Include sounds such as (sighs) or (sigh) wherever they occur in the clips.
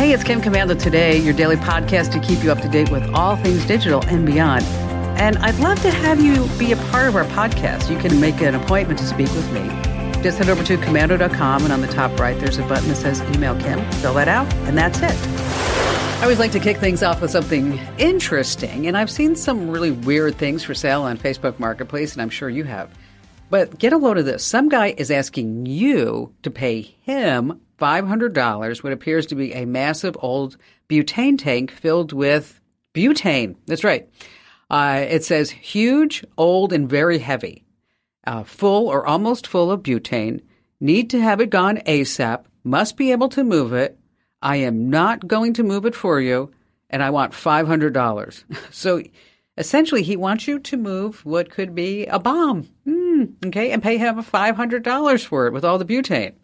Hey, it's Kim Komando today, your daily podcast to keep you up to date with all things digital and beyond. And I'd love to have you be a part of our podcast. You can make an appointment to speak with me. Just head over to komando.com, and on the top right, there's a button that says Email Kim. Fill that out, and that's it. I always like to kick things off with something interesting, and I've seen some really weird things for sale on Facebook Marketplace, and I'm sure you have. But get a load of this. Some guy is asking you to pay him $500, what appears to be a massive old butane tank filled with butane. That's right. Uh, it says huge, old, and very heavy. Uh, full or almost full of butane. Need to have it gone ASAP. Must be able to move it. I am not going to move it for you, and I want $500. (laughs) so essentially, he wants you to move what could be a bomb. Mm, okay, and pay him $500 for it with all the butane.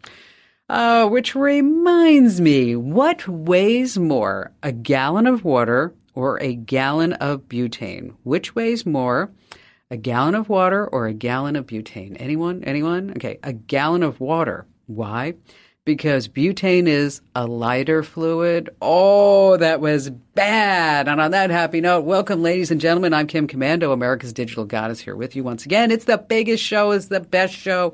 Uh, which reminds me, what weighs more, a gallon of water or a gallon of butane? Which weighs more, a gallon of water or a gallon of butane? Anyone? Anyone? Okay, a gallon of water. Why? Because butane is a lighter fluid. Oh, that was bad. And on that happy note, welcome, ladies and gentlemen. I'm Kim Komando, America's Digital Goddess, here with you once again. It's the biggest show, it's the best show.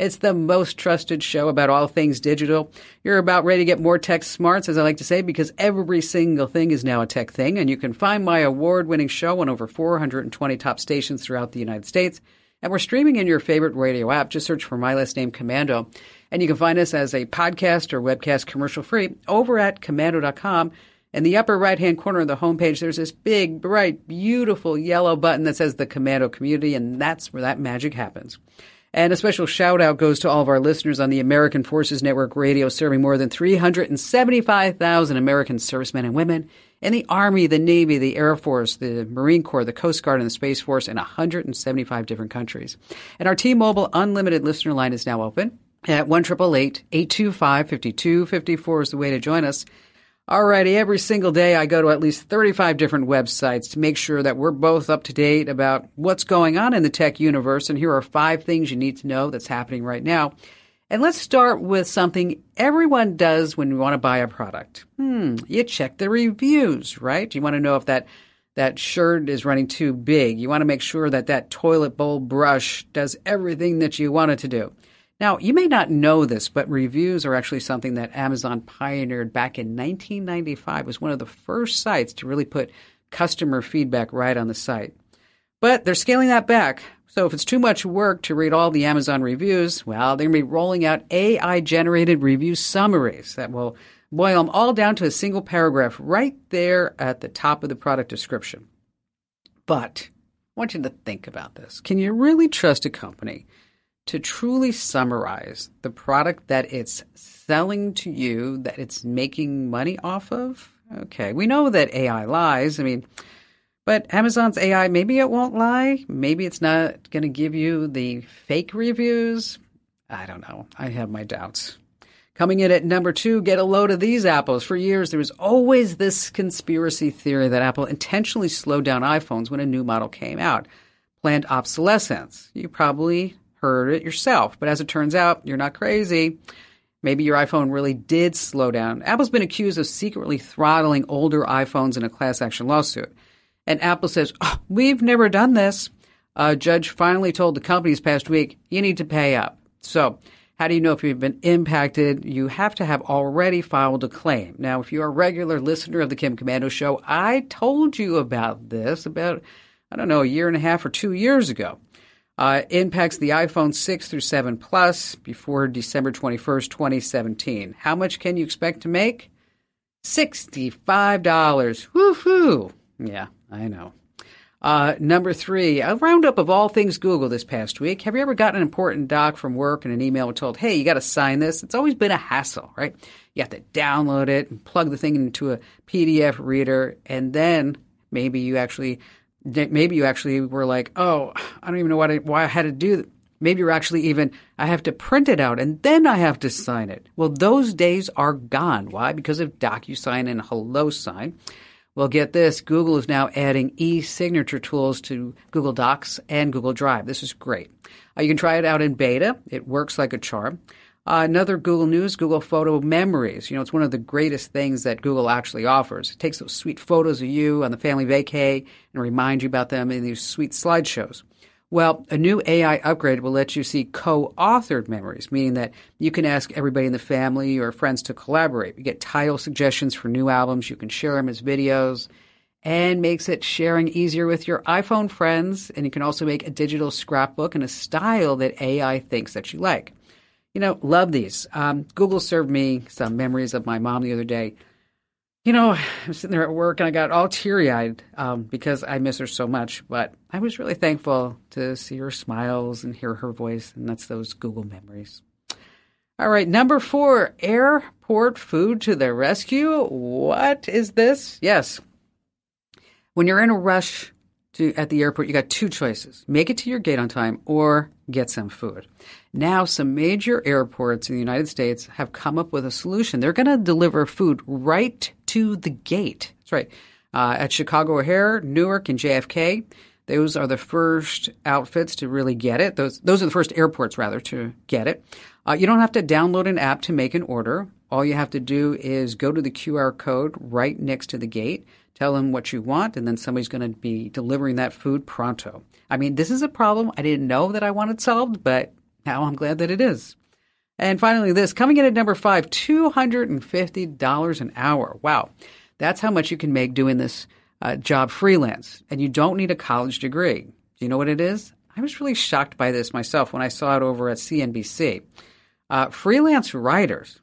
It's the most trusted show about all things digital. You're about ready to get more tech smarts, as I like to say, because every single thing is now a tech thing. And you can find my award winning show on over 420 top stations throughout the United States. And we're streaming in your favorite radio app. Just search for my last name, Komando. And you can find us as a podcast or webcast commercial free over at komando.com. In the upper right hand corner of the homepage, there's this big, bright, beautiful yellow button that says the Komando community, and that's where that magic happens. And a special shout out goes to all of our listeners on the American Forces Network radio, serving more than 375,000 American servicemen and women in the Army, the Navy, the Air Force, the Marine Corps, the Coast Guard, and the Space Force in 175 different countries. And our T-Mobile unlimited listener line is now open at 1 825 5254 is the way to join us. Alrighty, every single day I go to at least 35 different websites to make sure that we're both up to date about what's going on in the tech universe. And here are five things you need to know that's happening right now. And let's start with something everyone does when you want to buy a product. Hmm, you check the reviews, right? You want to know if that that shirt is running too big. You want to make sure that that toilet bowl brush does everything that you want it to do. Now, you may not know this, but reviews are actually something that Amazon pioneered back in 1995. It was one of the first sites to really put customer feedback right on the site. But they're scaling that back. So if it's too much work to read all the Amazon reviews, well, they're going to be rolling out AI generated review summaries that will boil them all down to a single paragraph right there at the top of the product description. But I want you to think about this. Can you really trust a company to truly summarize the product that it's selling to you, that it's making money off of? Okay, we know that AI lies. I mean, but Amazon's AI, maybe it won't lie. Maybe it's not going to give you the fake reviews. I don't know. I have my doubts. Coming in at number two, get a load of these apples. For years, there was always this conspiracy theory that Apple intentionally slowed down iPhones when a new model came out. Planned obsolescence. You probably heard it yourself. But as it turns out, you're not crazy. Maybe your iPhone really did slow down. Apple's been accused of secretly throttling older iPhones in a class action lawsuit. And Apple says, oh, We've never done this. A judge finally told the company this past week, You need to pay up. So, how do you know if you've been impacted? You have to have already filed a claim. Now, if you're a regular listener of the Kim Komando show, I told you about this about, I don't know, a year and a half or two years ago. Uh, impacts the iPhone 6 through 7 Plus before December 21st, 2017. How much can you expect to make? $65. Woohoo! Yeah, I know. Uh, number three, a roundup of all things Google this past week. Have you ever gotten an important doc from work and an email told, hey, you got to sign this? It's always been a hassle, right? You have to download it and plug the thing into a PDF reader, and then maybe you actually maybe you actually were like, oh, I don't even know what I, why I had to do that. Maybe you're actually even, I have to print it out and then I have to sign it. Well, those days are gone. Why? Because of DocuSign and HelloSign. Well, get this Google is now adding e signature tools to Google Docs and Google Drive. This is great. Uh, you can try it out in beta, it works like a charm. Uh, another Google News, Google Photo Memories. You know, it's one of the greatest things that Google actually offers. It takes those sweet photos of you on the family vacay and reminds you about them in these sweet slideshows. Well, a new AI upgrade will let you see co authored memories, meaning that you can ask everybody in the family or friends to collaborate. You get title suggestions for new albums, you can share them as videos, and makes it sharing easier with your iPhone friends. And you can also make a digital scrapbook in a style that AI thinks that you like. You know, love these. Um, Google served me some memories of my mom the other day you know, (sighs) I'm sitting there at work and I got all teary eyed um, because I miss her so much. But I was really thankful to see her smiles and hear her voice, and that's those Google memories. All right, number four, airport food to the rescue. What is this? Yes. When you're in a rush to at the airport, you got two choices: make it to your gate on time or get some food. Now, some major airports in the United States have come up with a solution. They're going to deliver food right to the gate. That's right. Uh, at Chicago O'Hare, Newark, and JFK, those are the first outfits to really get it. Those those are the first airports rather to get it. Uh, you don't have to download an app to make an order. All you have to do is go to the QR code right next to the gate tell them what you want, and then somebody's going to be delivering that food pronto. I mean, this is a problem I didn't know that I wanted solved, but now I'm glad that it is. And finally, this coming in at number five $250 an hour. Wow. That's how much you can make doing this uh, job freelance. And you don't need a college degree. Do you know what it is? I was really shocked by this myself when I saw it over at CNBC. Uh, freelance writers.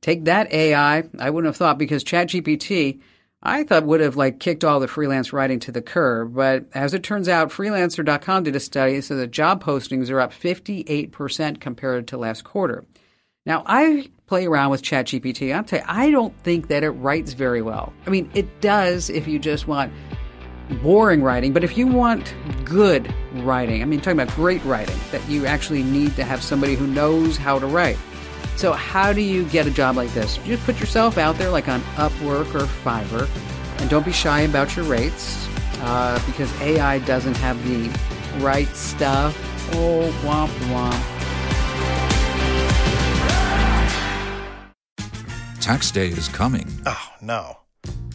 Take that AI. I wouldn't have thought because ChatGPT I thought would have like kicked all the freelance writing to the curb, but as it turns out, freelancer.com did a study so that job postings are up 58% compared to last quarter. Now, I play around with ChatGPT. I'll tell you, I don't think that it writes very well. I mean, it does if you just want boring writing, but if you want good writing, I mean, talking about great writing, that you actually need to have somebody who knows how to write. So, how do you get a job like this? You just put yourself out there, like on Upwork or Fiverr, and don't be shy about your rates uh, because AI doesn't have the right stuff. Oh, womp womp. Tax day is coming. Oh, no.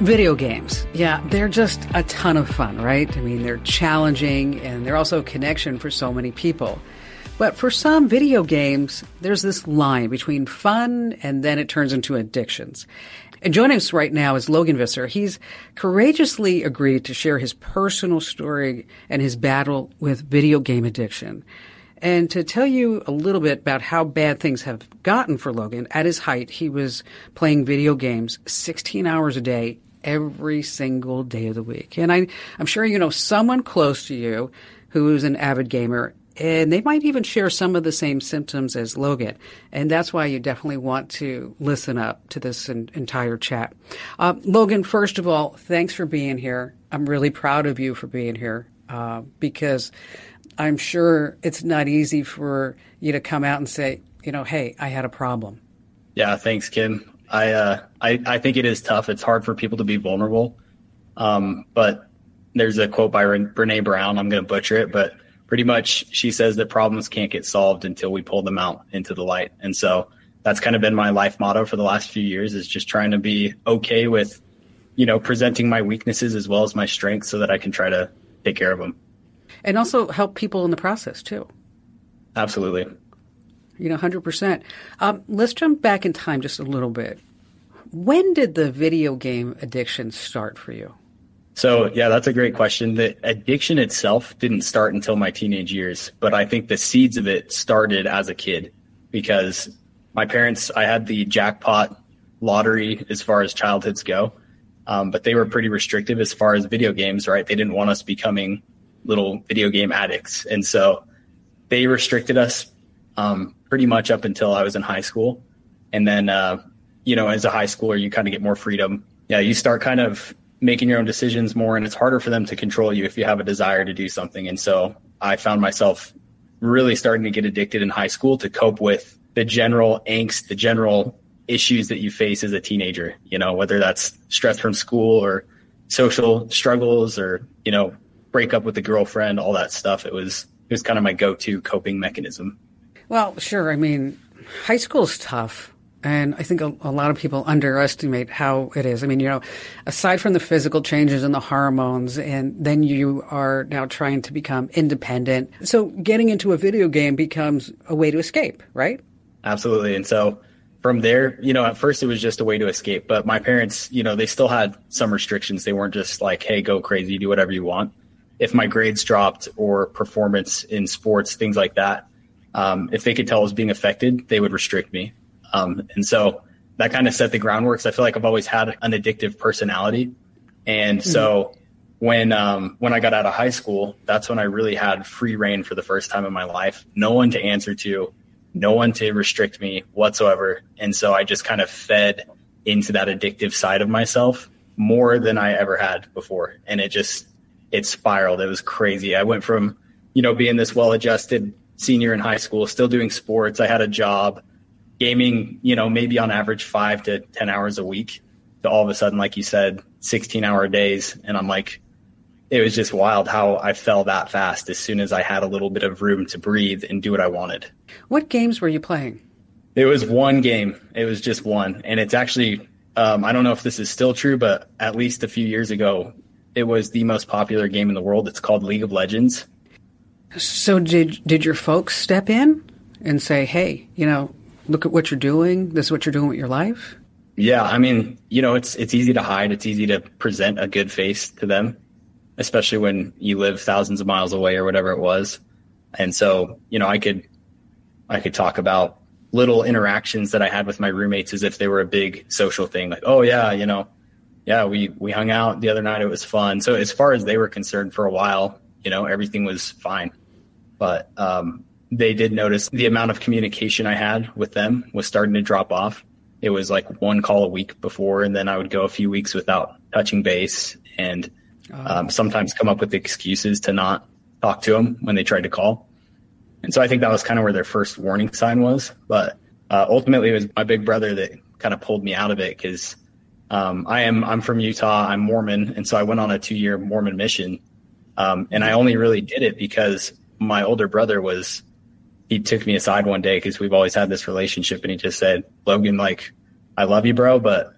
Video games. Yeah, they're just a ton of fun, right? I mean, they're challenging and they're also a connection for so many people. But for some video games, there's this line between fun and then it turns into addictions. And joining us right now is Logan Visser. He's courageously agreed to share his personal story and his battle with video game addiction. And to tell you a little bit about how bad things have gotten for Logan, at his height, he was playing video games 16 hours a day, every single day of the week. And I, I'm sure you know someone close to you who is an avid gamer and they might even share some of the same symptoms as Logan. And that's why you definitely want to listen up to this in, entire chat. Uh, Logan, first of all, thanks for being here. I'm really proud of you for being here uh, because I'm sure it's not easy for you to come out and say, you know, hey, I had a problem. Yeah, thanks, Kim. I, uh, I, I think it is tough. It's hard for people to be vulnerable. Um, but there's a quote by Brene Brown. I'm going to butcher it, but pretty much she says that problems can't get solved until we pull them out into the light. And so that's kind of been my life motto for the last few years is just trying to be okay with, you know, presenting my weaknesses as well as my strengths so that I can try to take care of them. And also help people in the process too. Absolutely. You know, 100%. Um, let's jump back in time just a little bit. When did the video game addiction start for you? So, yeah, that's a great question. The addiction itself didn't start until my teenage years, but I think the seeds of it started as a kid because my parents, I had the jackpot lottery as far as childhoods go, um, but they were pretty restrictive as far as video games, right? They didn't want us becoming little video game addicts. And so they restricted us um, pretty much up until I was in high school. And then, uh, you know, as a high schooler, you kind of get more freedom. Yeah, you start kind of making your own decisions more, and it's harder for them to control you if you have a desire to do something. And so I found myself really starting to get addicted in high school to cope with the general angst, the general issues that you face as a teenager, you know, whether that's stress from school or social struggles or, you know, break up with a girlfriend, all that stuff. It was it was kind of my go-to coping mechanism. Well, sure. I mean, high school is tough. And I think a, a, lot of people underestimate how it is. I mean, you know, aside from the physical changes and the hormones, and then you are now trying to become independent. So getting into a video game becomes a way to escape, right? Absolutely. And so from there, you know, at first it was just a way to escape, but my parents, you know, they still had some restrictions. They weren't just like, hey, go crazy, do whatever you want. If my grades dropped or performance in sports, things like that, um, if they could tell I was being affected, they would restrict me. Um, and so that kind of set the groundwork. So I feel like I've always had an addictive personality. And mm-hmm. so when um, when I got out of high school, that's when I really had free rein for the first time in my life. No one to answer to, no one to restrict me whatsoever. And so I just kind of fed into that addictive side of myself more than I ever had before. And it just it spiraled. It was crazy. I went from, you know, being this well adjusted senior in high school, still doing sports. I had a job gaming, you know, maybe on average five to 10 hours a week to all of a sudden, like you said, 16 hour days. And I'm like, it was just wild how I fell that fast as soon as I had a little bit of room to breathe and do what I wanted. What games were you playing? It was one game. It was just one. And it's actually, um, I don't know if this is still true, but at least a few years ago, it was the most popular game in the world. It's called League of Legends. So did did your folks step in and say, "Hey, you know, look at what you're doing. This is what you're doing with your life. Yeah, I mean, you know, it's it's easy to hide. It's easy to present a good face to them, especially when you live thousands of miles away or whatever it was. And so, you know, I could I could talk about little interactions that I had with my roommates as if they were a big social thing. Like, oh yeah, you know, yeah, we we hung out the other night. It was fun. So as far as they were concerned, for a while, you know, everything was fine. But um, they did notice the amount of communication I had with them was starting to drop off. It was like one call a week before, and then I would go a few weeks without touching base, and oh. um, sometimes come up with excuses to not talk to them when they tried to call. And so I think that was kind of where their first warning sign was. But uh, ultimately, it was my big brother that kind of pulled me out of it because um, I am I'm from Utah. I'm Mormon, and so I went on a two year Mormon mission, um, and I only really did it because my older brother was he took me aside one day because we've always had this relationship and he just said, Logan, like, I love you, bro, but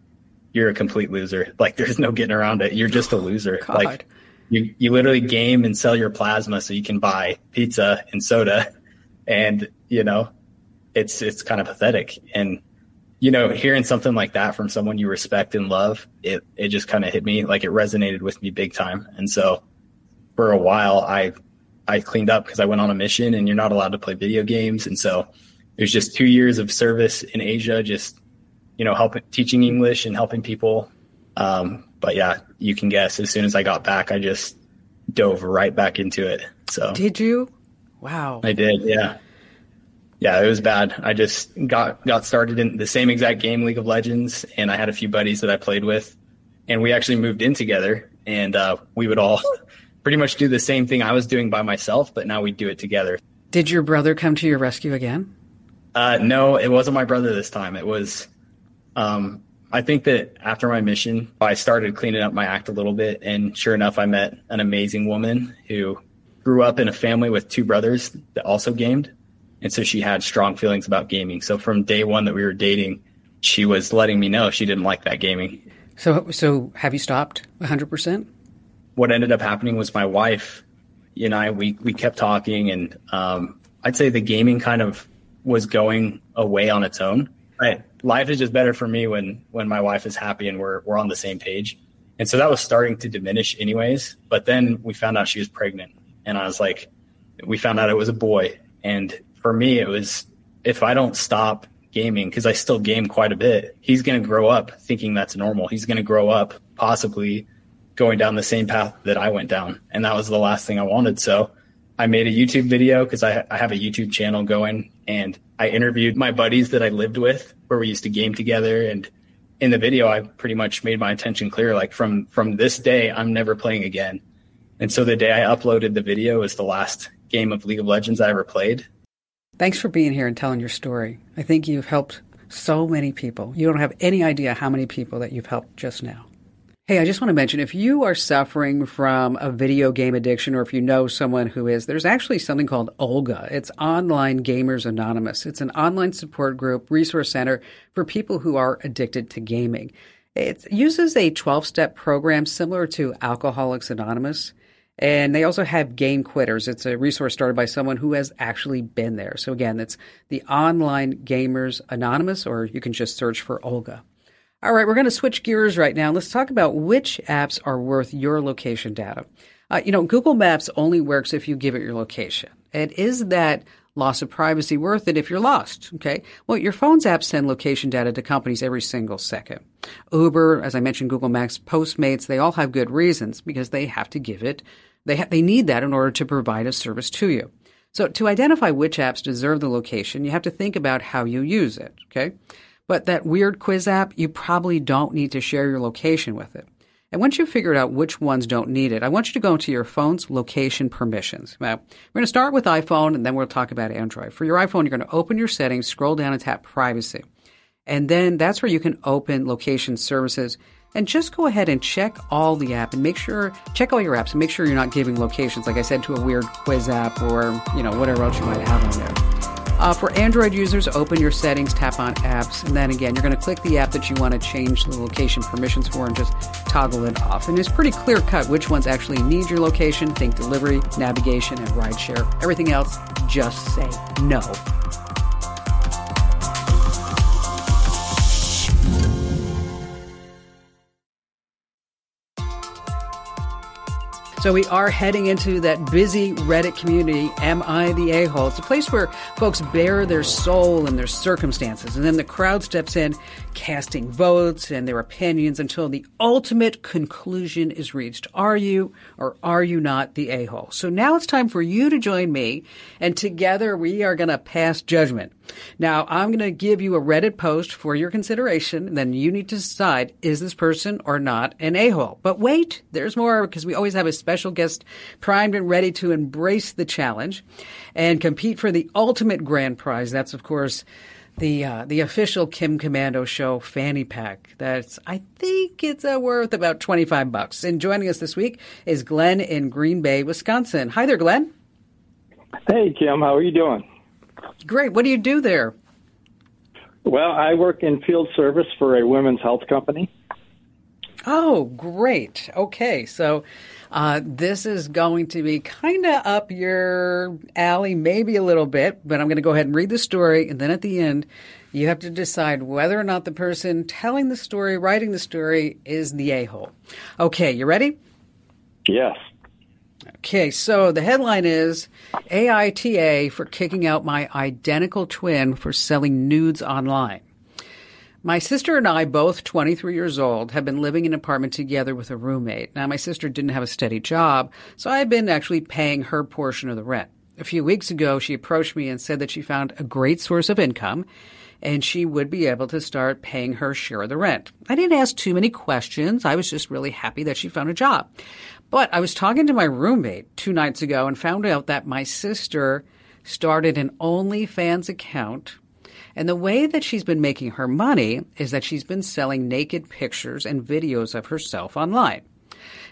you're a complete loser. (laughs) Like there's no getting around it. You're just a loser. God. Like you, you literally game and sell your plasma so you can buy pizza and soda. (laughs) And, you know, it's, it's kind of pathetic. And, you know, hearing something like that from someone you respect and love, it, it just kind of hit me like it resonated with me big time. And so for a while, I I cleaned up because I went on a mission and you're not allowed to play video games. And so it was just two years of service in Asia, just, you know, helping, teaching English and helping people. Um, but yeah, you can guess as soon as I got back, I just dove right back into it. So did you? Wow. I did. Yeah. Yeah, it was bad. I just got, got started in the same exact game, League of Legends. And I had a few buddies that I played with and we actually moved in together and, uh, we would all, (laughs) pretty much do the same thing I was doing by myself, but now we do it together. Did your brother come to your rescue again? Uh, no, it wasn't my brother this time. It was, um, I think that after my mission, I started cleaning up my act a little bit. And sure enough, I met an amazing woman who grew up in a family with two brothers that also gamed. And so she had strong feelings about gaming. So from day one that we were dating, she was letting me know she didn't like that gaming. So, so have you stopped 100%? what ended up happening was my wife and I we we kept talking, and um, I'd say the gaming kind of was going away on its own. Right, life is just better for me when when my wife is happy and we're we're on the same page. And so that was starting to diminish, anyways. But then we found out she was pregnant, and I was like, we found out it was a boy. And for me, it was if I don't stop gaming because I still game quite a bit, he's going to grow up thinking that's normal. He's going to grow up possibly going down the same path that I went down. And that was the last thing I wanted. So I made a YouTube video because I, I have a YouTube channel going and I interviewed my buddies that I lived with where we used to game together. And in the video, I pretty much made my intention clear. Like from, from this day, I'm never playing again. And so the day I uploaded the video was the last game of League of Legends I ever played. Thanks for being here and telling your story. I think you've helped so many people. You don't have any idea how many people that you've helped just now. Hey, I just want to mention if you are suffering from a video game addiction or if you know someone who is, there's actually something called Olga. It's Online Gamers Anonymous. It's an online support group, resource center for people who are addicted to gaming. It uses a 12 step program similar to Alcoholics Anonymous. And they also have Game Quitters. It's a resource started by someone who has actually been there. So again, it's the Online Gamers Anonymous, or you can just search for Olga. All right, we're going to switch gears right now. Let's talk about which apps are worth your location data. Uh, you know, Google Maps only works if you give it your location. And is that loss of privacy worth it if you're lost? Okay. Well, your phone's apps send location data to companies every single second. Uber, as I mentioned, Google Maps, Postmates, they all have good reasons because they have to give it. They ha- they need that in order to provide a service to you. So to identify which apps deserve the location, you have to think about how you use it. Okay. But that weird quiz app, you probably don't need to share your location with it. And once you've figured out which ones don't need it, I want you to go into your phone's location permissions. Now, we're going to start with iPhone and then we'll talk about Android. For your iPhone, you're going to open your settings, scroll down and tap privacy. And then that's where you can open location services and just go ahead and check all the app and make sure check all your apps and make sure you're not giving locations like I said to a weird quiz app or, you know, whatever else you might have on there. Uh, for Android users, open your settings, tap on apps, and then again, you're going to click the app that you want to change the location permissions for and just toggle it off. And it's pretty clear cut which ones actually need your location. Think delivery, navigation, and rideshare. Everything else, just say no. So we are heading into that busy Reddit community, Am I the A-hole? It's a place where folks bare their soul and their circumstances, and then the crowd steps in, casting votes and their opinions until the ultimate conclusion is reached. Are you or are you not the a-hole? So now it's time for you to join me, and together we are going to pass judgment. Now, I'm going to give you a Reddit post for your consideration, and then you need to decide is this person or not an a hole? But wait, there's more because we always have a special guest primed and ready to embrace the challenge and compete for the ultimate grand prize. That's, of course, the uh, the official Kim Komando show fanny pack. That's I think it's uh, worth about twenty five bucks. And joining us this week is Glenn in Green Bay, Wisconsin. Hi there, Glenn. Hey Kim, how are you doing? Great. What do you do there? Well, I work in field service for a women's health company. Oh, great. Okay, so uh, this is going to be kind of up your alley, maybe a little bit, but I'm going to go ahead and read the story, and then at the end, you have to decide whether or not the person telling the story, writing the story, is the a hole. Okay, you ready? Yes. Okay, so the headline is AITA for kicking out my identical twin for selling nudes online. My sister and I, both 23 years old, have been living in an apartment together with a roommate. Now, my sister didn't have a steady job, so I've been actually paying her portion of the rent. A few weeks ago, she approached me and said that she found a great source of income and she would be able to start paying her share of the rent. I didn't ask too many questions. I was just really happy that she found a job. But I was talking to my roommate two nights ago and found out that my sister started an OnlyFans account. And the way that she's been making her money is that she's been selling naked pictures and videos of herself online.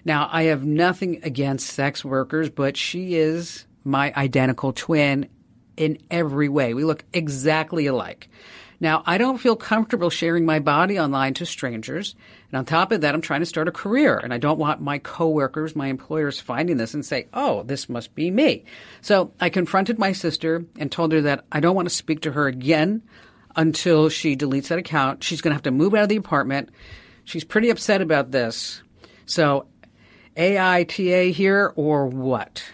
Now, I have nothing against sex workers, but she is my identical twin in every way. We look exactly alike. Now, I don't feel comfortable sharing my body online to strangers. And on top of that, I'm trying to start a career and I don't want my coworkers, my employers finding this and say, oh, this must be me. So I confronted my sister and told her that I don't want to speak to her again until she deletes that account. She's going to have to move out of the apartment. She's pretty upset about this. So AITA here or what?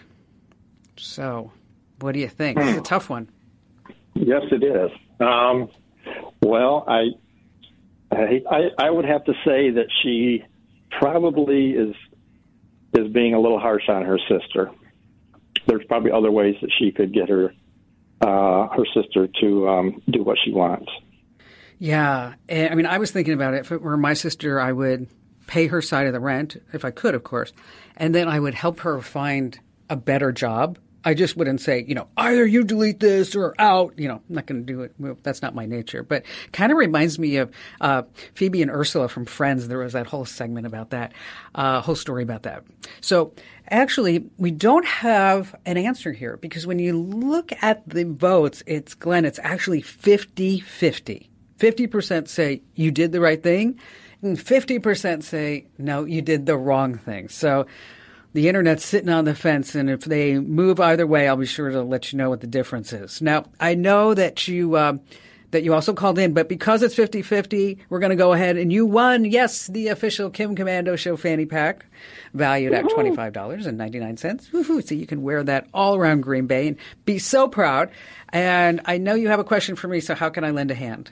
So what do you think? It's a tough one. Yes, it is. Um, well, I, I, I would have to say that she probably is is being a little harsh on her sister. there's probably other ways that she could get her uh, her sister to um, do what she wants. Yeah, I mean, I was thinking about it. If it were my sister, I would pay her side of the rent if I could, of course, and then I would help her find a better job I just wouldn't say, you know, either you delete this or out. You know, I'm not going to do it. That's not my nature. But kind of reminds me of uh, Phoebe and Ursula from Friends. There was that whole segment about that, uh, whole story about that. So actually, we don't have an answer here because when you look at the votes, it's Glenn, it's actually 50 50. 50% say you did the right thing, and 50% say no, you did the wrong thing. So the internet's sitting on the fence, and if they move either way, I'll be sure to let you know what the difference is. Now, I know that you uh, that you also called in, but because it's 50-50, we're going to go ahead and you won, yes, the official Kim Komando Show fanny pack, valued at $25.99. So you can wear that all around Green Bay and be so proud. And I know you have a question for me, so how can I lend a hand?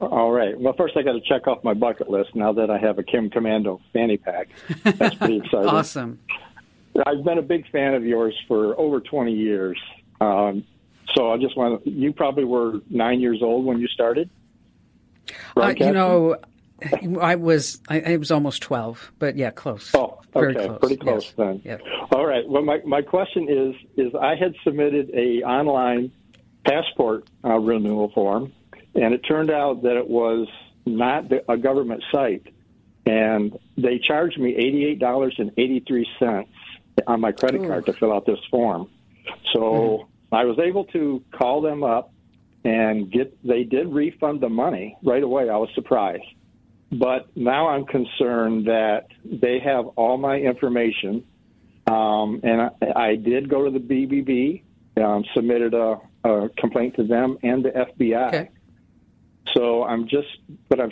All right. Well, first I got to check off my bucket list now that I have a Kim Komando fanny pack. That's pretty (laughs) exciting. awesome. I've been a big fan of yours for over 20 years. Um, so I just want to, you probably were nine years old when you started? Uh, you know, I was I, I, was almost 12, but yeah, close. Oh, okay. Close. Pretty close yes. then. Yes. All right. Well, my, my question is, is I had submitted a online passport uh, renewal form and it turned out that it was not a government site. And they charged me $88.83 on my credit Ooh. card to fill out this form. So mm-hmm. I was able to call them up and get, they did refund the money right away. I was surprised. But now I'm concerned that they have all my information. Um, and I, I, did go to the BBB, um, submitted a, a, complaint to them and the FBI. Okay. So I'm just, but I'm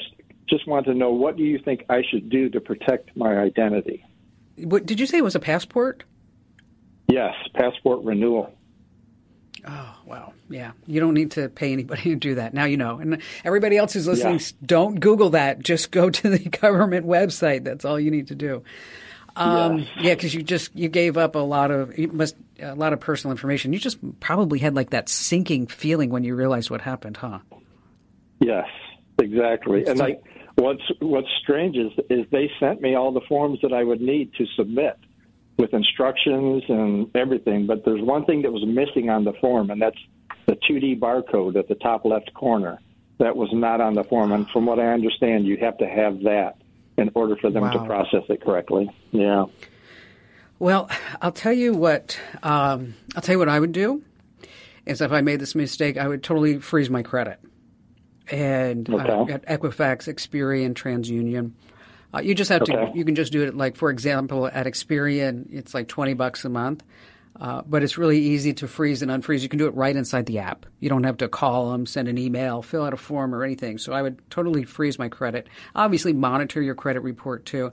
just want to know what do you think I should do to protect my identity? What did you say it was a passport? Yes, passport renewal. Oh wow, yeah. You don't need to pay anybody to do that. Now you know, and everybody else who's listening, yeah. don't Google that. Just go to the (laughs) government website. That's all you need to do. Um, yes. Yeah, because you just you gave up a lot of you must a lot of personal information. You just probably had like that sinking feeling when you realized what happened, huh? Yes, exactly. And like what's what's strange is is they sent me all the forms that I would need to submit with instructions and everything, but there's one thing that was missing on the form, and that's the 2D barcode at the top left corner. That was not on the form, and from what I understand, you have to have that in order for them wow. to process it correctly. Yeah. Well, I'll tell you what. Um, I'll tell you what I would do. Is if I made this mistake, I would totally freeze my credit and uh, okay. uh, at Equifax, Experian, TransUnion. Uh, you just have okay. to. You can just do it. Like for example, at Experian, it's like twenty bucks a month. Uh, but it's really easy to freeze and unfreeze. You can do it right inside the app. You don't have to call them, send an email, fill out a form, or anything. So I would totally freeze my credit. Obviously, monitor your credit report too.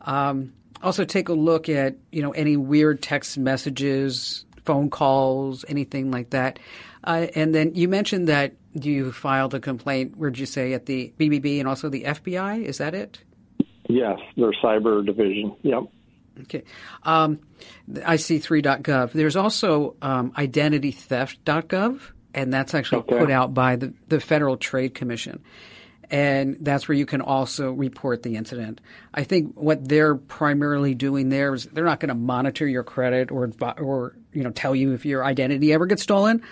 Um, also, take a look at you know any weird text messages, phone calls, anything like that. Uh, and then you mentioned that you filed a complaint, where'd you say, at the BBB and also the FBI? Is that it? Yes, their cyber division. Yep. Okay. Um, IC3.gov. There's also um, identitytheft.gov, and that's actually okay. put out by the, the Federal Trade Commission. And that's where you can also report the incident. I think what they're primarily doing there is they're not going to monitor your credit or or you know tell you if your identity ever gets stolen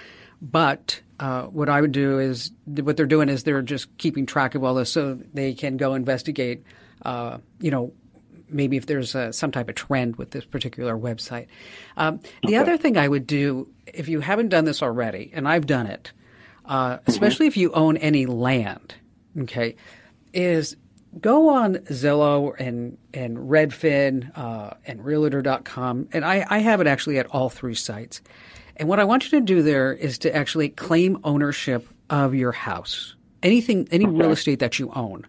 but uh, what I would do is what they're doing is they're just keeping track of all this so they can go investigate. Uh, you know, maybe if there's a, some type of trend with this particular website. Um, the okay. other thing I would do, if you haven't done this already, and I've done it, uh, mm-hmm. especially if you own any land, okay, is go on Zillow and and Redfin uh, and Realtor.com, and I, I have it actually at all three sites. And what I want you to do there is to actually claim ownership of your house, anything, any okay. real estate that you own.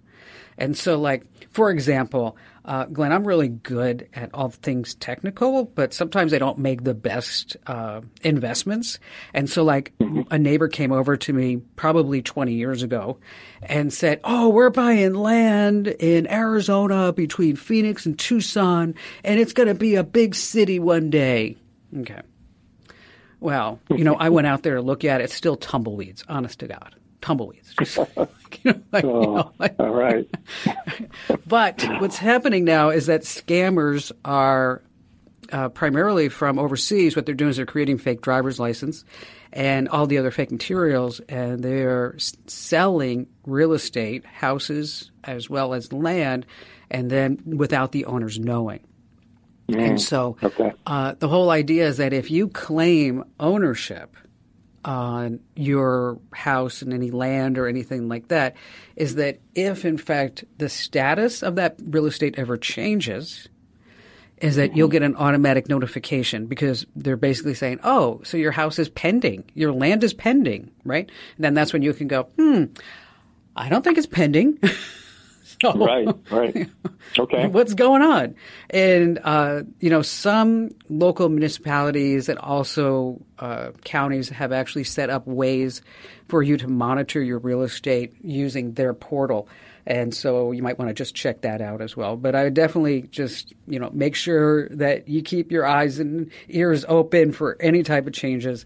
And so, like, for example, uh, Glenn, I'm really good at all things technical, but sometimes I don't make the best uh, investments. And so, like, mm-hmm. a neighbor came over to me probably 20 years ago and said, Oh, we're buying land in Arizona between Phoenix and Tucson, and it's going to be a big city one day. Okay. Well, you know, I went out there to look at it. It's still tumbleweeds, honest to God. Tumbleweeds. Just, (laughs) you know, like, oh, you know, like, all right. (laughs) but what's happening now is that scammers are uh, primarily from overseas. What they're doing is they're creating fake driver's license and all the other fake materials, and they're selling real estate, houses, as well as land, and then without the owners knowing. And so Okay. uh, the whole idea is that if you claim ownership on your house and any land or anything like that, is that if in fact the status of that real estate ever changes, is that you'll get an automatic notification because they're basically saying, oh, so your house is pending, your land is pending, right? And then that's when you can go, hmm, I don't think it's pending. (laughs) So- Right, right. (laughs) Okay. what's going on? And uh, you know, some local municipalities and also uh, counties have actually set up ways for you to monitor your real estate using their portal. And so you might want to just check that out as well. But I would definitely just, you know, make sure that you keep your eyes and ears open for any type of changes.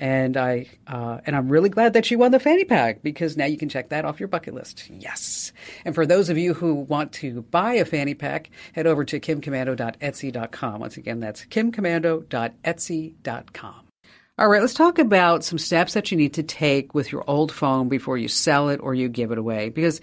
And I uh, and I'm really glad that you won the fanny pack because now you can check that off your bucket list. Yes. And for those of you who want to buy a fanny pack, head over to kimkomando.etsy.com. Once again, that's kimkomando.etsy.com. All right, let's talk about some steps that you need to take with your old phone before you sell it or you give it away because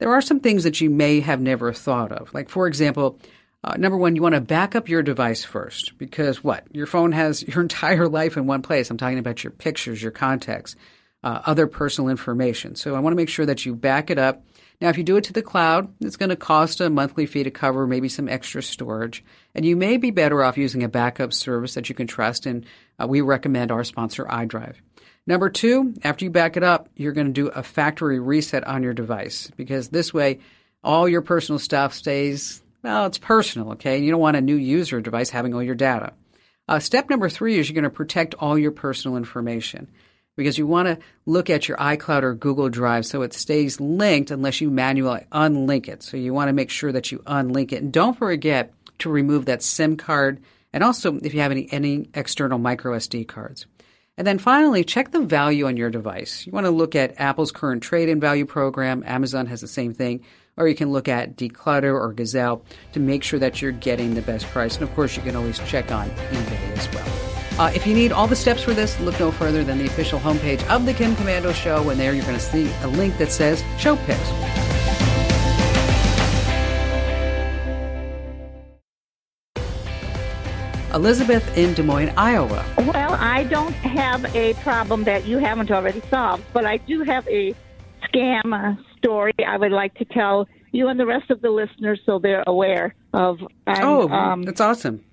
there are some things that you may have never thought of. Like, for example, uh, number one, you want to back up your device first because what? Your phone has (laughs) your entire life in one place. I'm talking about your pictures, your contacts, uh, other personal information. So I want to make sure that you back it up. Now, if you do it to the cloud, it's going to cost a monthly fee to cover maybe some extra storage. And you may be better off using a backup service that you can trust. And uh, we recommend our sponsor, iDrive. Number two, after you back it up, you're going to do a factory reset on your device because this way, all your personal stuff stays, well, it's personal, okay? You don't want a new user device having all your data. Uh, step number three is you're going to protect all your personal information because you want to look at your iCloud or Google Drive so it stays linked unless you manually unlink it. So you want to make sure that you unlink it. And don't forget to remove that SIM card and also if you have any, any external micro SD cards. And then finally, check the value on your device. You want to look at Apple's current trade in value program. Amazon has the same thing. Or you can look at Decluttr or Gazelle to make sure that you're getting the best price. And of course, you can always check on eBay as well. Uh, if you need all the steps for this, look no further than the official homepage of the Kim Komando Show. And there you're going to see a link that says Show Picks. Elizabeth in Des Moines, Iowa. Well, I don't have a problem that you haven't already solved, but I do have a scam story I would like to tell you and the rest of the listeners so they're aware of. And, oh, um, that's awesome.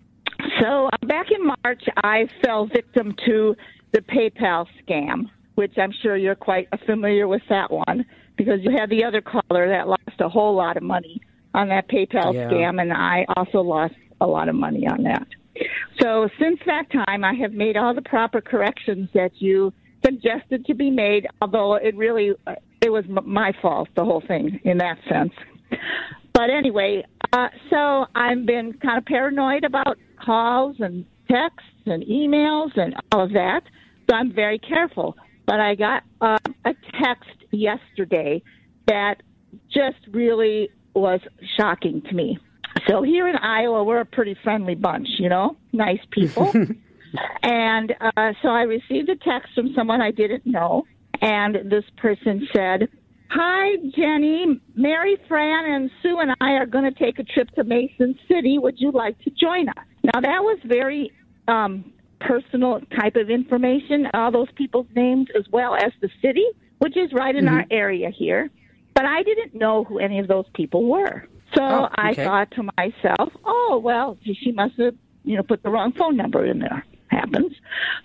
so uh, back in March, I fell victim to the PayPal scam, which I'm sure you're quite familiar with that one because you had the other caller that lost a whole lot of money on that PayPal Yeah. scam, and I also lost a lot of money on that. So since that time, I have made all the proper corrections that you suggested to be made. Although it really uh, it was m- my fault, the whole thing in that sense. But anyway, uh, so I've been kind of paranoid about calls and texts and emails and all of that. So I'm very careful. But I got uh, a text yesterday that just really was shocking to me. So here in Iowa, we're a pretty friendly bunch, you know, nice people. (laughs) and uh, so I received a text from someone I didn't know, and this person said, Hi, Jenny. Mary, Fran, and Sue and I are going to take a trip to Mason City. Would you like to join us? Now, that was very um, personal type of information, all those people's names, as well as the city, which is right in our area here. But I didn't know who any of those people were. So Oh, I thought to myself, oh, well, she must have, you know, put the wrong phone number in there. Happens.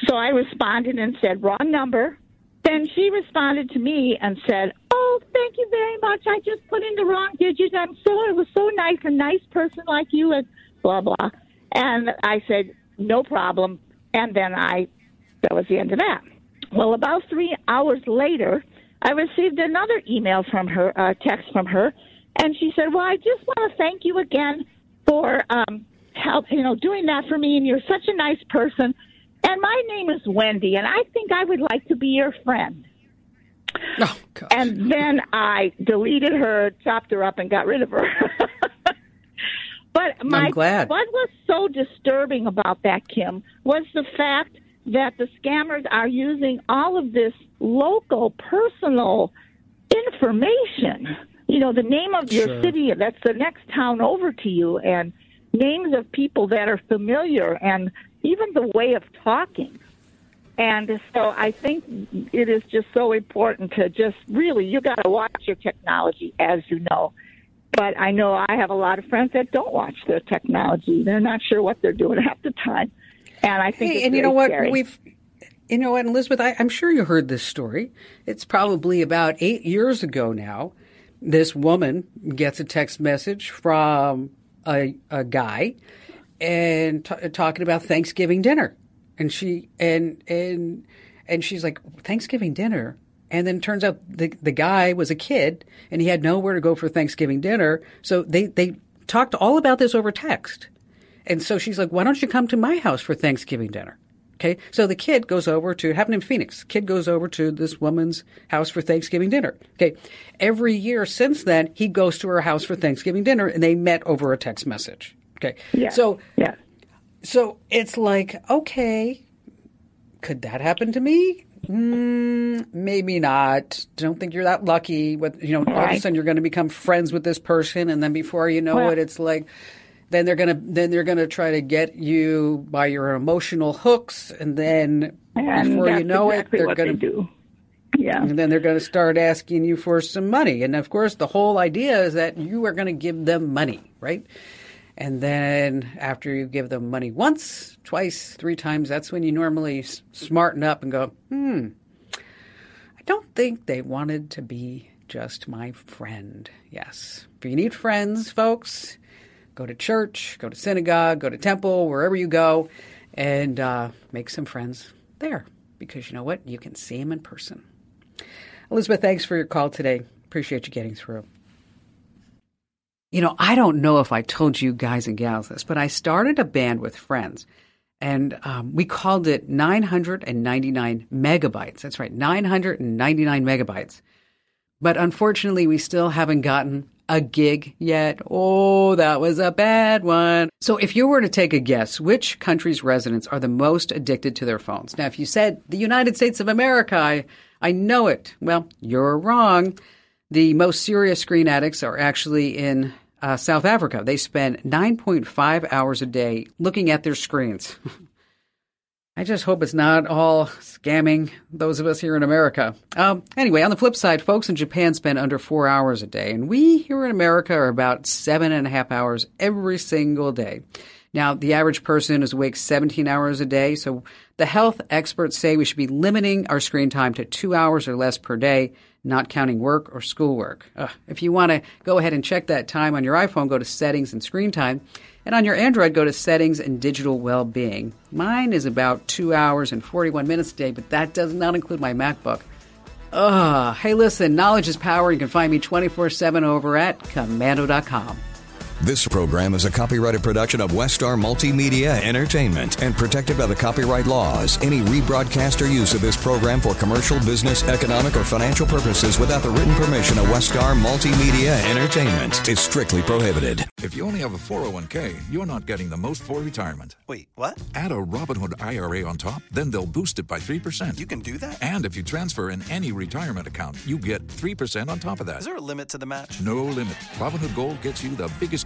So I responded and said, wrong number. Then she responded to me and said, "Oh, thank you very much. I just put in the wrong digit. I'm so it was so nice, a nice person like you, and blah blah." And I said, "No problem." And then I, that was the end of that. Well, about three hours later, I received another email from her, uh, text from her, and she said, "Well, I just want to thank you again for um, help, you know, doing that for me. And you're such a nice person." And my name is Wendy, and I think I would like to be your friend. Oh, God. And then I deleted her, chopped her up, and got rid of her. (laughs) but my I'm glad. what was so disturbing about that, Kim, was the fact that the scammers are using all of this local, personal information. You know, the name of your Sure. city, that's the next town over to you, and names of people that are familiar, and even the way of talking. And so I think it is just so important to just really, you got to watch your technology, as you know. But I know I have a lot of friends that don't watch their technology. They're not sure what they're doing (laughs) half the time. And I think Hey, and you know what? scary. We've, you know what, Elizabeth, I, I'm sure you heard this story. It's probably about eight years ago now. This woman gets a text message from a, a guy and t- talking about Thanksgiving dinner. And she, and, and, and she's like, Thanksgiving dinner? And then turns out the, the guy was a kid and he had nowhere to go for Thanksgiving dinner. So they, they talked all about this over text. And so she's like, why don't you come to my house for Thanksgiving dinner? Okay. So the kid goes over to, it happened in Phoenix. Kid goes over to this woman's house for Thanksgiving dinner. Okay. Every year since then, he goes to her house for Thanksgiving dinner and they met over a text message. Okay. yeah. So, yeah. so it's like, okay, could that happen to me? Mm, maybe not. Don't think you're that lucky. With you know, all of a sudden you're going to become friends with this person, and then before you know Well- it, it's like, then they're gonna then they're gonna try to get you by your emotional hooks, and then And before you know exactly it, they're gonna they do. Yeah. and then they're going to start asking you for some money. And of course, the whole idea is that you are going to give them money, right? And then after you give them money once, twice, three times, that's when you normally smarten up and go, hmm, I don't think they wanted to be just my friend. Yes. If you need friends, folks, go to church, go to synagogue, go to temple, wherever you go, and uh, make some friends there. Because you know what? You can see them in person. Elizabeth, thanks for your call today. Appreciate you getting through. You know, I don't know if I told you guys and gals this, but I started a band with friends and um, we called it 999 megabytes. That's right, 999 megabytes. But unfortunately, we still haven't gotten a gig yet. Oh, that was a bad one. So if you were to take a guess, which country's residents are the most addicted to their phones? Now, if you said the United States of America, I, I know it. Well, you're wrong. The most serious screen addicts are actually in uh, South Africa. They spend 9.5 hours a day looking at their screens. (laughs) I just hope it's not all scamming those of us here in America. Um, anyway, on the flip side, folks in Japan spend under four hours a day, and we here in America are about seven and a half hours every single day. Now, the average person is awake 17 hours a day, so the health experts say we should be limiting our screen time to two hours or less per day, not counting work or schoolwork. Ugh. If you want to go ahead and check that time on your iPhone, go to settings and screen time. And on your Android, go to settings and digital well-being. Mine is about two hours and 41 minutes a day, but that does not include my MacBook. Ugh. Hey, listen, knowledge is power. You can find me 24-7 over at komando.com. This program is a copyrighted production of Westar Multimedia Entertainment and protected by the copyright laws. Any rebroadcast or use of this program for commercial, business, economic, or financial purposes without the written permission of Westar Multimedia Entertainment is strictly prohibited. If you only have a 401k, you're not getting the most for retirement. Wait, what? Add a Robinhood IRA on top, then they'll boost it by 3%. You can do that? and if you transfer in any retirement account, you get 3% on top of that. Is there a limit to the match? No limit. Robinhood Gold gets you the biggest